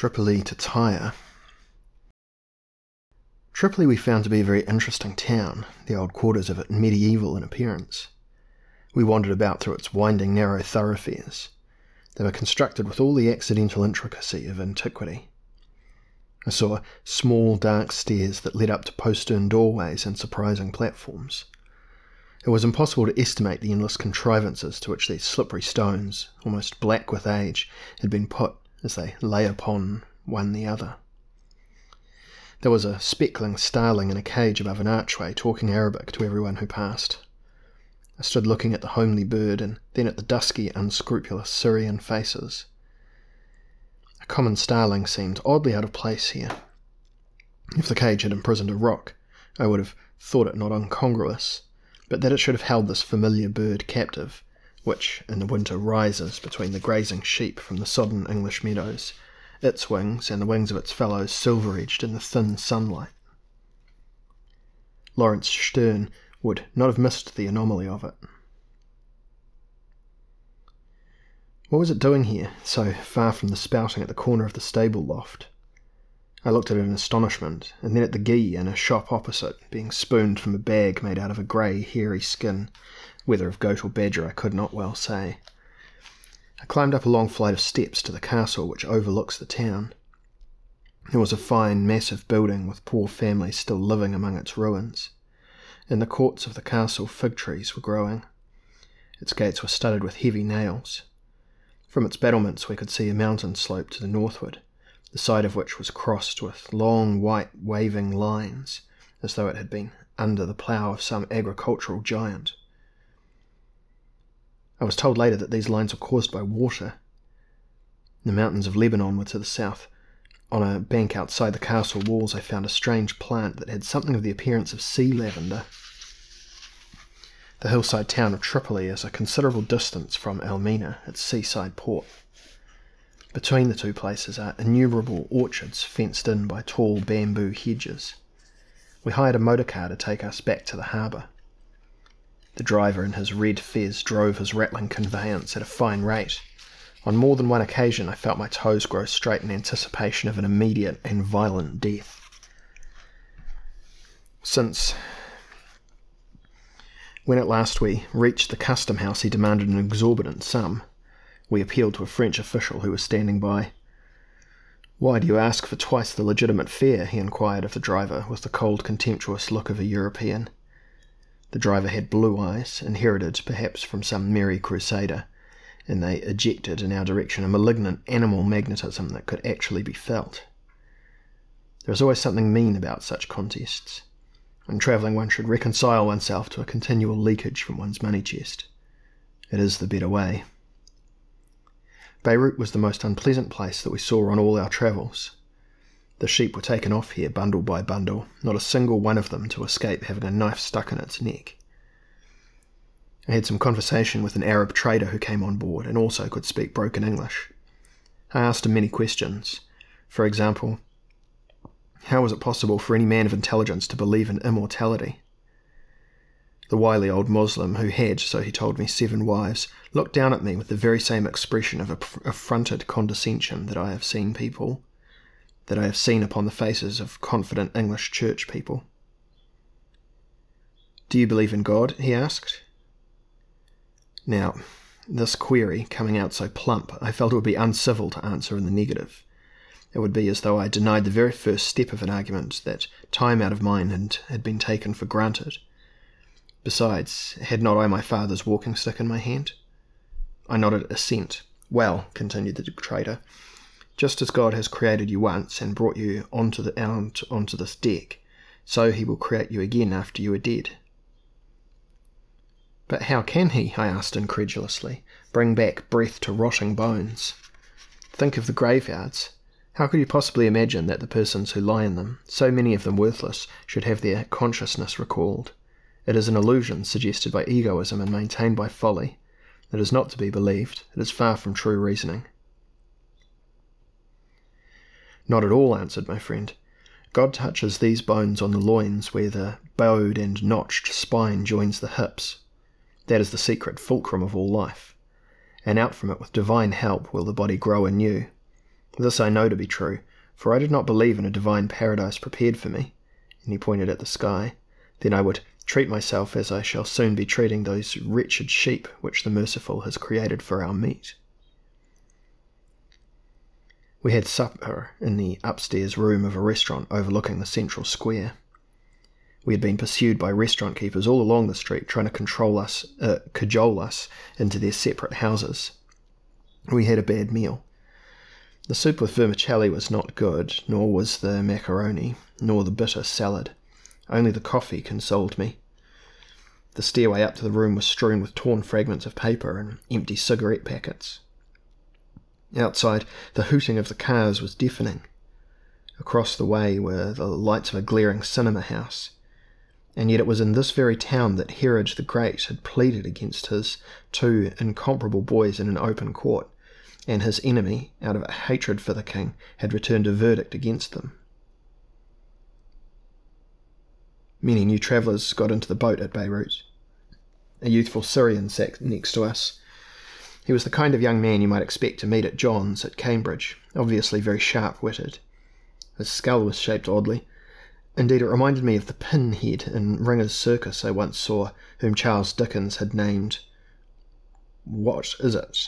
Tripoli to Tyre. Tripoli we found to be a very interesting town, the old quarters of it medieval in appearance. We wandered about through its winding, narrow thoroughfares. They were constructed with all the accidental intricacy of antiquity. I saw small, dark stairs that led up to postern doorways and surprising platforms. It was impossible to estimate the endless contrivances to which these slippery stones, almost black with age, had been put as they lay upon one the other. There was a speckling starling in a cage above an archway talking Arabic to everyone who passed. I stood looking at the homely bird and then at the dusky, unscrupulous Syrian faces. A common starling seemed oddly out of place here. If the cage had imprisoned a rock, I would have thought it not incongruous, but that it should have held this familiar bird captive which in the winter rises between the grazing sheep from the sodden English meadows, its wings and the wings of its fellows silver edged in the thin sunlight. Laurence Sterne would not have missed the anomaly of it. What was it doing here, so far from the spouting at the corner of the stable loft? I looked at it in astonishment, and then at the ghee in a shop opposite, being spooned from a bag made out of a grey, hairy skin, whether of goat or badger I could not well say. I climbed up a long flight of steps to the castle which overlooks the town. It was a fine, massive building with poor families still living among its ruins. In the courts of the castle, fig trees were growing. Its gates were studded with heavy nails. From its battlements, we could see a mountain slope to the northward, the side of which was crossed with long, white, waving lines, as though it had been under the plough of some agricultural giant. I was told later that these lines were caused by water. The mountains of Lebanon were to the south. On a bank outside the castle walls, I found a strange plant that had something of the appearance of sea lavender. The hillside town of Tripoli is a considerable distance from Elmina, its seaside port. Between the two places are innumerable orchards fenced in by tall bamboo hedges. We hired a motor car to take us back to the harbour. The driver in his red fez drove his rattling conveyance at a fine rate. On more than one occasion I felt my toes grow straight in anticipation of an immediate and violent death. Since when at last we reached the custom house, he demanded an exorbitant sum. We appealed to a French official who was standing by. Why do you ask for twice the legitimate fare? he inquired of the driver, with the cold, contemptuous look of a European. The driver had blue eyes, inherited perhaps from some merry crusader, and they ejected in our direction a malignant animal magnetism that could actually be felt. There is always something mean about such contests. When travelling, one should reconcile oneself to a continual leakage from one's money chest. It is the better way. Beirut was the most unpleasant place that we saw on all our travels. The sheep were taken off here bundle by bundle, not a single one of them to escape having a knife stuck in its neck. I had some conversation with an Arab trader who came on board and also could speak broken English. I asked him many questions. For example, how was it possible for any man of intelligence to believe in immortality? The wily old Moslem, who had, so he told me, seven wives, looked down at me with the very same expression of affronted condescension that I have seen people that I have seen upon the faces of confident English church people. Do you believe in God? he asked. Now, this query, coming out so plump, I felt it would be uncivil to answer in the negative. It would be as though I denied the very first step of an argument that time out of mind had been taken for granted. Besides, had not I my father's walking stick in my hand? I nodded assent. Well, continued the trader, just as God has created you once and brought you onto the onto this deck, so he will create you again after you are dead. But how can he, I asked incredulously, bring back breath to rotting bones? Think of the graveyards. How could you possibly imagine that the persons who lie in them, so many of them worthless, should have their consciousness recalled? It is an illusion suggested by egoism and maintained by folly. It is not to be believed. It is far from true reasoning. Not at all, answered my friend. God touches these bones on the loins where the bowed and notched spine joins the hips. That is the secret fulcrum of all life. And out from it, with divine help, will the body grow anew. This I know to be true, for I did not believe in a divine paradise prepared for me. And he pointed at the sky. Then I would treat myself as I shall soon be treating those wretched sheep which the merciful has created for our meat. We had supper in the upstairs room of a restaurant overlooking the central square. We had been pursued by restaurant keepers all along the street, trying to control us, uh, cajole us into their separate houses. We had a bad meal. The soup with vermicelli was not good, nor was the macaroni, nor the bitter salad. Only the coffee consoled me. The stairway up to the room was strewn with torn fragments of paper and empty cigarette packets. Outside, the hooting of the cars was deafening. Across the way were the lights of a glaring cinema house. And yet it was in this very town that Herod the Great had pleaded against his two incomparable boys in an open court, and his enemy, out of a hatred for the king, had returned a verdict against them. Many new travellers got into the boat at Beirut. A youthful Syrian sat next to us. He was the kind of young man you might expect to meet at John's at Cambridge, obviously very sharp witted. His skull was shaped oddly. Indeed, it reminded me of the pinhead in Ringer's Circus I once saw, whom Charles Dickens had named What is it?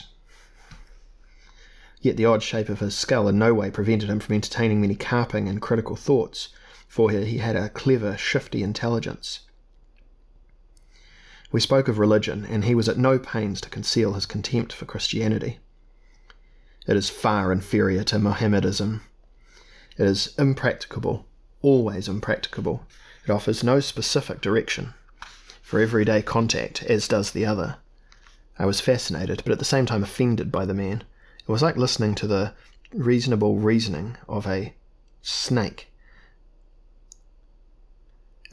Yet the odd shape of his skull in no way prevented him from entertaining many carping and critical thoughts, for he had a clever, shifty intelligence. We spoke of religion, and he was at no pains to conceal his contempt for Christianity. It is far inferior to Mohammedanism. It is impracticable, always impracticable. It offers no specific direction for everyday contact, as does the other. I was fascinated, but at the same time offended by the man. It was like listening to the reasonable reasoning of a snake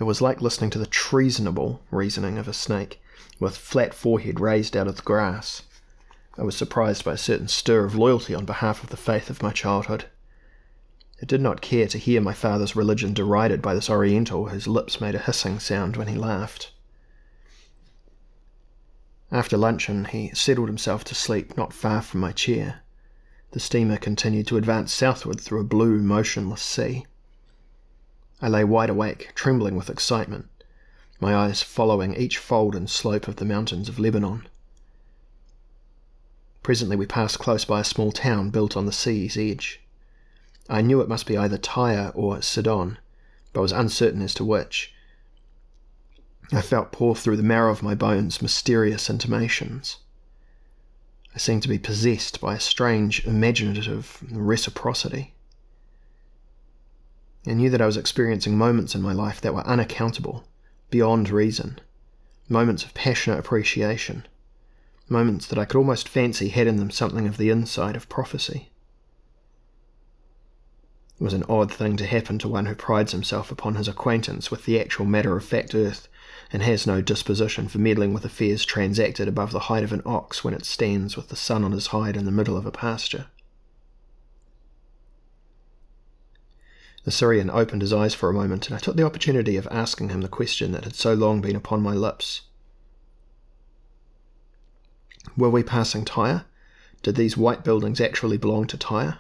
it was like listening to the treasonable reasoning of a snake, with flat forehead raised out of the grass. I was surprised by a certain stir of loyalty on behalf of the faith of my childhood. I did not care to hear my father's religion derided by this Oriental whose lips made a hissing sound when he laughed. After luncheon, he settled himself to sleep not far from my chair. The steamer continued to advance southward through a blue, motionless sea. I lay wide awake, trembling with excitement, my eyes following each fold and slope of the mountains of Lebanon. Presently we passed close by a small town built on the sea's edge. I knew it must be either Tyre or Sidon, but was uncertain as to which. I felt pour through the marrow of my bones mysterious intimations. I seemed to be possessed by a strange imaginative reciprocity. I knew that I was experiencing moments in my life that were unaccountable, beyond reason, moments of passionate appreciation, moments that I could almost fancy had in them something of the inside of prophecy. It was an odd thing to happen to one who prides himself upon his acquaintance with the actual matter of fact earth, and has no disposition for meddling with affairs transacted above the height of an ox when it stands with the sun on his hide in the middle of a pasture. The Syrian opened his eyes for a moment, and I took the opportunity of asking him the question that had so long been upon my lips. Were we passing Tyre? Did these white buildings actually belong to Tyre?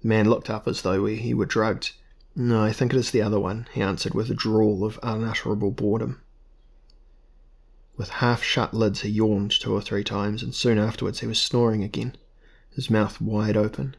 The man looked up as though he were drugged. No, I think it is the other one, he answered with a drawl of unutterable boredom. With half shut lids, he yawned two or three times, and soon afterwards he was snoring again, his mouth wide open.